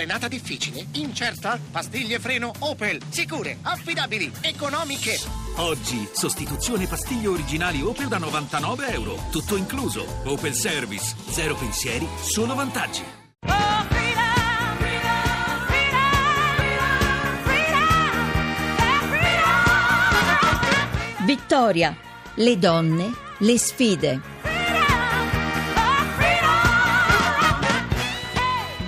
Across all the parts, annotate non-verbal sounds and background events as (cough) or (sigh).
Frenata difficile? Incerta? Pastiglie freno Opel. Sicure, affidabili, economiche. Oggi, sostituzione pastiglie originali Opel da 99 euro. Tutto incluso. Opel Service. Zero pensieri, solo vantaggi. Vittoria, le donne, le sfide.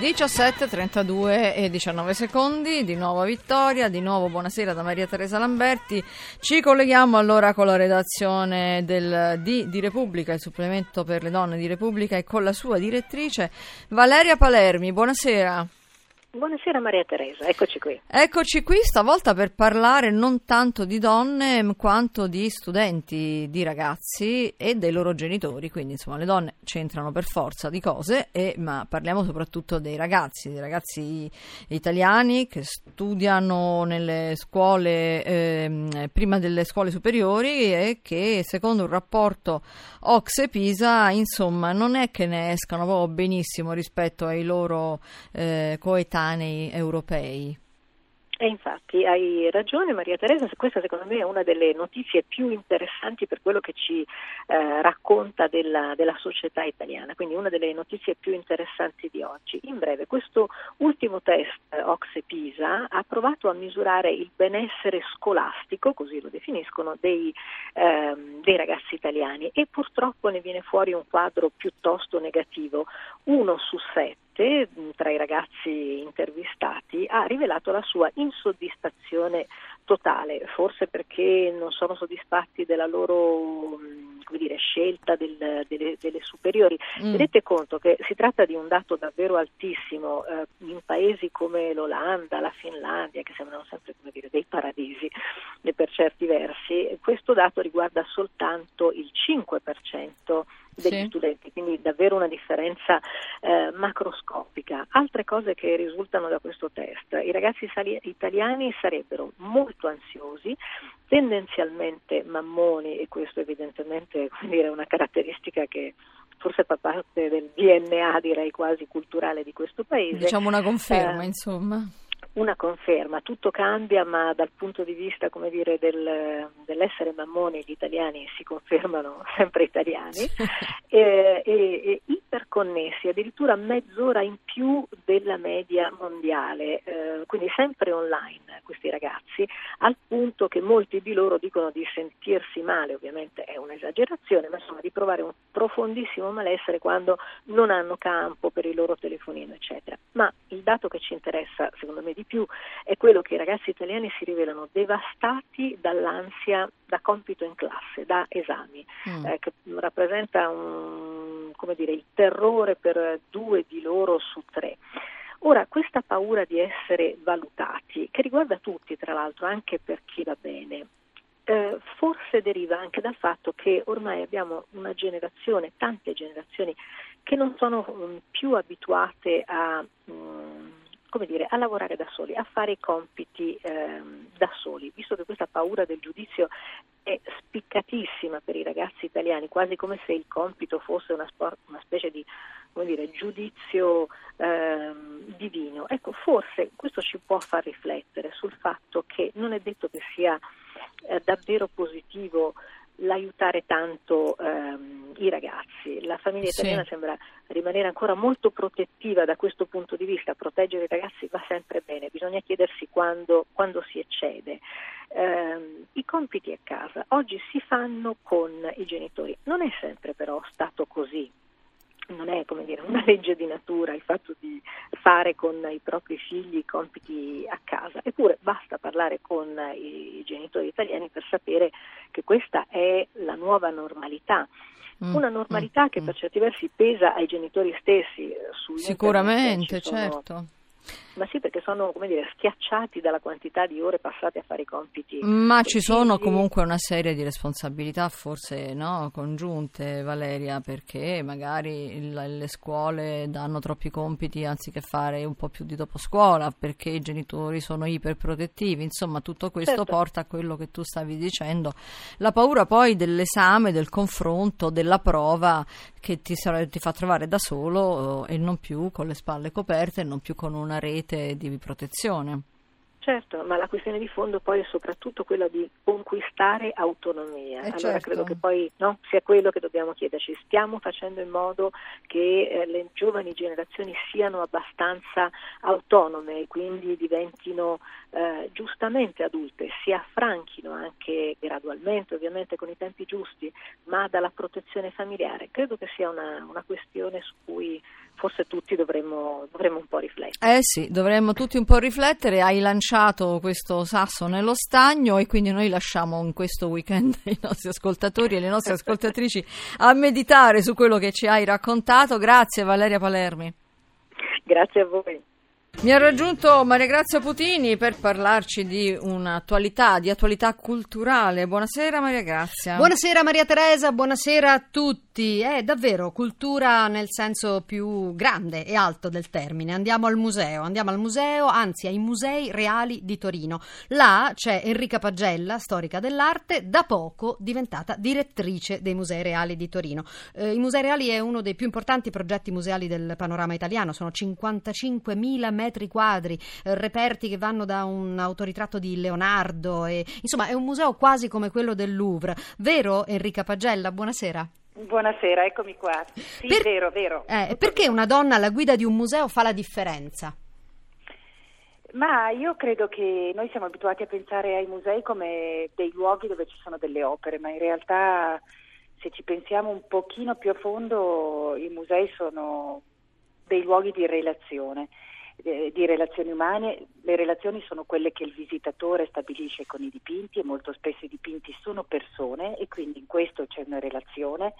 17, 32 e 19 secondi, di nuovo Vittoria, di nuovo buonasera da Maria Teresa Lamberti. Ci colleghiamo allora con la redazione del, di, di Repubblica, il supplemento per le donne di Repubblica e con la sua direttrice Valeria Palermi. Buonasera. Buonasera Maria Teresa, eccoci qui. Eccoci qui stavolta per parlare non tanto di donne quanto di studenti, di ragazzi e dei loro genitori, quindi insomma le donne c'entrano per forza di cose, e, ma parliamo soprattutto dei ragazzi, dei ragazzi italiani che studiano nelle scuole, eh, prima delle scuole superiori e che secondo un rapporto Ox Pisa insomma non è che ne escano proprio benissimo rispetto ai loro eh, coetanei coetanei europei. E infatti hai ragione Maria Teresa, questa secondo me è una delle notizie più interessanti per quello che ci eh, racconta della, della, società italiana, quindi una delle notizie più interessanti di oggi. In breve, questo ultimo test eh, Oxe Pisa ha provato a misurare il benessere scolastico, così lo definiscono, dei, eh, dei ragazzi italiani e purtroppo ne viene fuori un quadro piuttosto negativo. Uno su sette tra i ragazzi intervistati ha rivelato la sua insoddisfazione totale, forse perché non sono soddisfatti della loro dire, scelta del, delle, delle, superiori. Mm. Tenete conto che si tratta di un dato davvero altissimo eh, in paesi come l'Olanda, la Finlandia, che sembrano sempre dire, dei paradisi per certi versi, questo dato riguarda soltanto il 5% degli sì. studenti, quindi davvero una differenza eh, macroscopica. Altre cose che risultano da questo test, i ragazzi sali- italiani sarebbero molto ansiosi, tendenzialmente mammoni e questo evidentemente (laughs) è una caratteristica che forse fa parte del DNA direi quasi culturale di questo paese. Diciamo una conferma eh, insomma una conferma, tutto cambia ma dal punto di vista dire, del, dell'essere mammoni gli italiani si confermano (laughs) sempre italiani e, e, e, iperconnessi, addirittura mezz'ora in più della media mondiale, eh, quindi sempre online questi ragazzi, al punto che molti di loro dicono di sentirsi male, ovviamente è un'esagerazione, ma insomma di provare un profondissimo malessere quando non hanno campo per il loro telefonino, eccetera. Ma il dato che ci interessa, secondo me, di più è quello che i ragazzi italiani si rivelano devastati dall'ansia da compito in classe, da esami, mm. eh, che rappresenta un, dire, il terrore per due di loro su tre. Ora, questa paura di essere valutati, che riguarda tutti tra l'altro, anche per chi va bene, eh, forse deriva anche dal fatto che ormai abbiamo una generazione, tante generazioni, che non sono um, più abituate a come dire, a lavorare da soli, a fare i compiti ehm, da soli, visto che questa paura del giudizio è spiccatissima per i ragazzi italiani, quasi come se il compito fosse una, sport, una specie di dire, giudizio ehm, divino. Ecco, forse questo ci può far riflettere sul fatto che non è detto che sia eh, davvero positivo l'aiutare tanto ehm, i ragazzi. La famiglia italiana sì. sembra rimanere ancora molto protettiva da questo punto di vista, proteggere i ragazzi va sempre bene, bisogna chiedersi quando, quando si eccede. Eh, I compiti a casa oggi si fanno con i genitori, non è sempre però stato così non è come dire, una legge di natura il fatto di fare con i propri figli i compiti a casa, eppure basta parlare con i genitori italiani per sapere questa è la nuova normalità. Mm, una normalità mm, che per certi versi pesa ai genitori stessi. Eh, Sicuramente, certo ma sì, perché sono come dire, schiacciati dalla quantità di ore passate a fare i compiti. Ma ci sono comunque una serie di responsabilità, forse no, congiunte, Valeria, perché magari il, le scuole danno troppi compiti anziché fare un po' più di dopo scuola, perché i genitori sono iperprotettivi. Insomma, tutto questo certo. porta a quello che tu stavi dicendo. La paura poi dell'esame, del confronto, della prova che ti, ti fa trovare da solo eh, e non più con le spalle coperte, non più con una una rete di protezione. Certo, ma la questione di fondo poi è soprattutto quella di conquistare autonomia. Eh allora certo. credo che poi no, sia quello che dobbiamo chiederci. Stiamo facendo in modo che eh, le giovani generazioni siano abbastanza autonome e quindi diventino eh, giustamente adulte, si affranchino anche gradualmente, ovviamente con i tempi giusti, ma dalla protezione familiare. Credo che sia una, una questione su cui forse tutti dovremmo, dovremmo un po' riflettere. Eh sì, dovremmo tutti un po' riflettere. Hai lanciato questo sasso nello stagno e quindi noi lasciamo in questo weekend (laughs) i nostri ascoltatori e le nostre ascoltatrici a meditare su quello che ci hai raccontato. Grazie Valeria Palermi. Grazie a voi. Mi ha raggiunto Maria Grazia Putini per parlarci di un'attualità, di attualità culturale. Buonasera Maria Grazia. Buonasera Maria Teresa, buonasera a tutti. È davvero cultura nel senso più grande e alto del termine. Andiamo al museo, andiamo al museo, anzi ai musei reali di Torino. Là c'è Enrica Pagella, storica dell'arte, da poco diventata direttrice dei musei reali di Torino. Eh, I musei reali è uno dei più importanti progetti museali del panorama italiano, sono 55.000 metri quadri, eh, reperti che vanno da un autoritratto di Leonardo e insomma è un museo quasi come quello del Louvre. Vero Enrica Pagella? Buonasera. Buonasera, eccomi qua. Sì, Per- vero, vero. Eh, perché una donna alla guida di un museo fa la differenza? Ma io credo che noi siamo abituati a pensare ai musei come dei luoghi dove ci sono delle opere, ma in realtà se ci pensiamo un pochino più a fondo i musei sono dei luoghi di relazione, eh, di relazioni umane. Le relazioni sono quelle che il visitatore stabilisce con i dipinti e molto spesso i dipinti sono persone e quindi in questo c'è una relazione.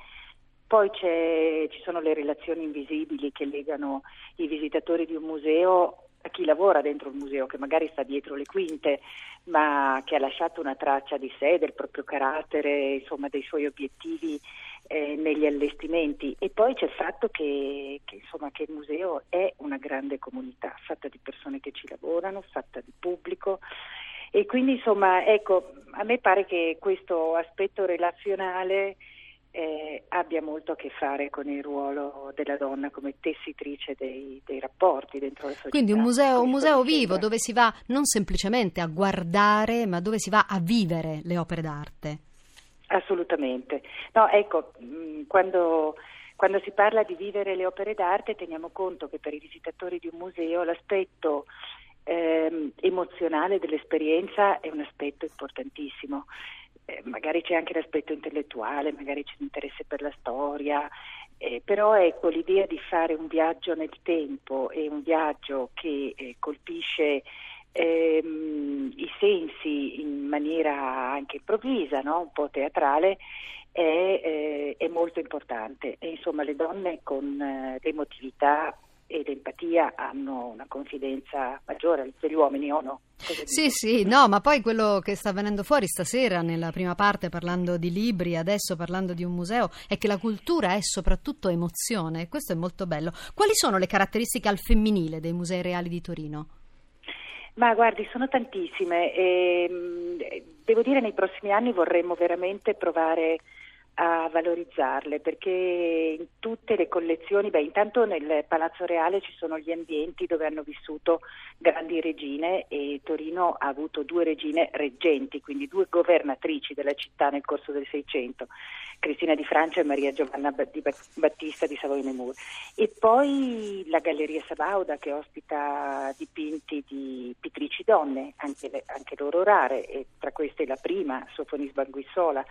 Poi ci sono le relazioni invisibili che legano i visitatori di un museo a chi lavora dentro il museo, che magari sta dietro le quinte, ma che ha lasciato una traccia di sé, del proprio carattere, insomma dei suoi obiettivi eh, negli allestimenti. E poi c'è il fatto che, che, insomma, che il museo è una grande comunità, fatta di persone che ci lavorano, fatta di pubblico. E quindi insomma, ecco, a me pare che questo aspetto relazionale eh, abbia molto a che fare con il ruolo della donna come tessitrice dei, dei rapporti dentro la società. Quindi un museo, un museo vivo dove si va non semplicemente a guardare, ma dove si va a vivere le opere d'arte. Assolutamente. No, ecco, mh, quando, quando si parla di vivere le opere d'arte teniamo conto che per i visitatori di un museo l'aspetto ehm, emozionale dell'esperienza è un aspetto importantissimo. Eh, magari c'è anche l'aspetto intellettuale, magari c'è l'interesse per la storia, eh, però ecco l'idea di fare un viaggio nel tempo e un viaggio che eh, colpisce ehm, i sensi in maniera anche improvvisa, no? un po' teatrale, è, eh, è molto importante. E insomma le donne con eh, l'emotività e l'empatia hanno una confidenza maggiore degli uomini o no? Sì, sì, no, ma poi quello che sta venendo fuori stasera nella prima parte parlando di libri, adesso parlando di un museo, è che la cultura è soprattutto emozione e questo è molto bello. Quali sono le caratteristiche al femminile dei musei reali di Torino? Ma guardi, sono tantissime e mh, devo dire nei prossimi anni vorremmo veramente provare a valorizzarle perché in tutte le collezioni, beh intanto nel Palazzo Reale ci sono gli ambienti dove hanno vissuto grandi regine e Torino ha avuto due regine reggenti, quindi due governatrici della città nel corso del Seicento, Cristina di Francia e Maria Giovanna di Ba- Battista di Savoia-Nemours. E poi la Galleria Sabauda che ospita dipinti di pittrici donne, anche, anche loro rare, e tra queste la prima, Sofonis Banguissola.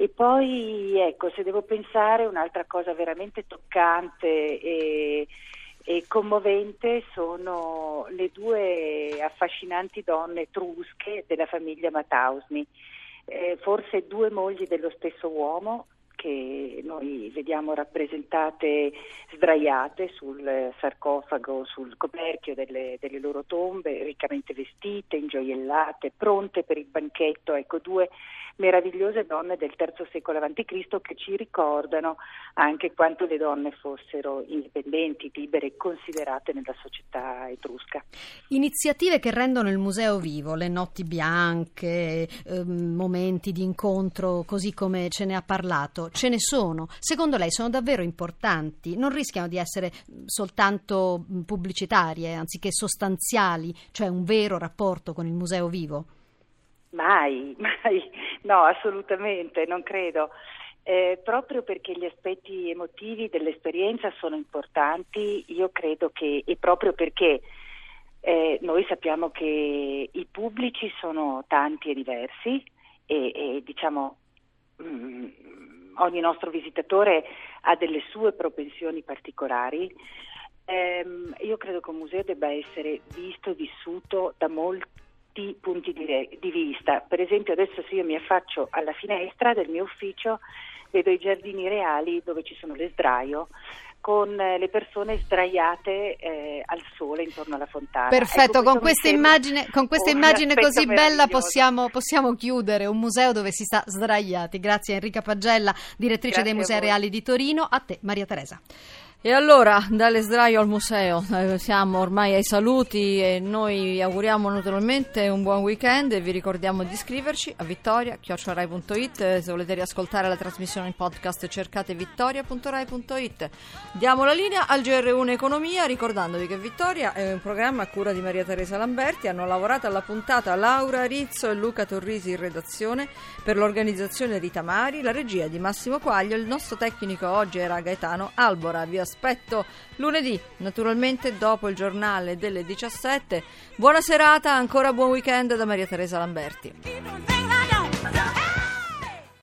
E poi, ecco, se devo pensare, un'altra cosa veramente toccante e, e commovente sono le due affascinanti donne etrusche della famiglia Matausni, eh, forse due mogli dello stesso uomo che noi vediamo rappresentate sdraiate sul sarcofago, sul coperchio delle, delle loro tombe, riccamente vestite, ingioiellate, pronte per il banchetto. Ecco, due meravigliose donne del III secolo a.C. che ci ricordano anche quanto le donne fossero indipendenti, libere e considerate nella società etrusca. Iniziative che rendono il museo vivo, le notti bianche, ehm, momenti di incontro, così come ce ne ha parlato. ce ne sono. Secondo lei sono davvero importanti? Non rischiano di essere soltanto pubblicitarie, anziché sostanziali, cioè un vero rapporto con il museo vivo? Mai, (laughs) mai, no, assolutamente, non credo. Eh, proprio perché gli aspetti emotivi dell'esperienza sono importanti, io credo che, e proprio perché eh, noi sappiamo che i pubblici sono tanti e diversi e, e diciamo mh, mm, ogni nostro visitatore ha delle sue propensioni particolari. Eh, io credo che un museo debba essere visto e vissuto da molti punti di, di vista. Per esempio adesso se io mi affaccio alla finestra del mio ufficio vedo i giardini reali dove ci sono le sdraio con eh, le persone sdraiate eh, al sole intorno alla fontana. Perfetto, ecco, con, questa immagine, con questa immagine, così bella possiamo, possiamo, chiudere un museo dove si sta sdraiati. Grazie Enrica Pagella, direttrice Grazie dei Musei Reali di Torino. A te Maria Teresa. E allora, dalle sdraio al museo, eh, siamo ormai ai saluti e noi vi auguriamo naturalmente un buon weekend e vi ricordiamo di iscriverci a vittoria.rai.it se volete riascoltare la trasmissione in podcast cercate vittoria.rai.it Diamo la linea al GR1 Economia ricordandovi che Vittoria è un programma a cura di Maria Teresa Lamberti, hanno lavorato alla puntata Laura Rizzo e Luca Torrisi in redazione per l'organizzazione Rita Mari, la regia di Massimo Quaglio, il nostro tecnico oggi era Gaetano Albora. Vi aspetto lunedì, naturalmente dopo il giornale delle 17. Buona serata, ancora buon weekend da Maria Teresa Lamberti.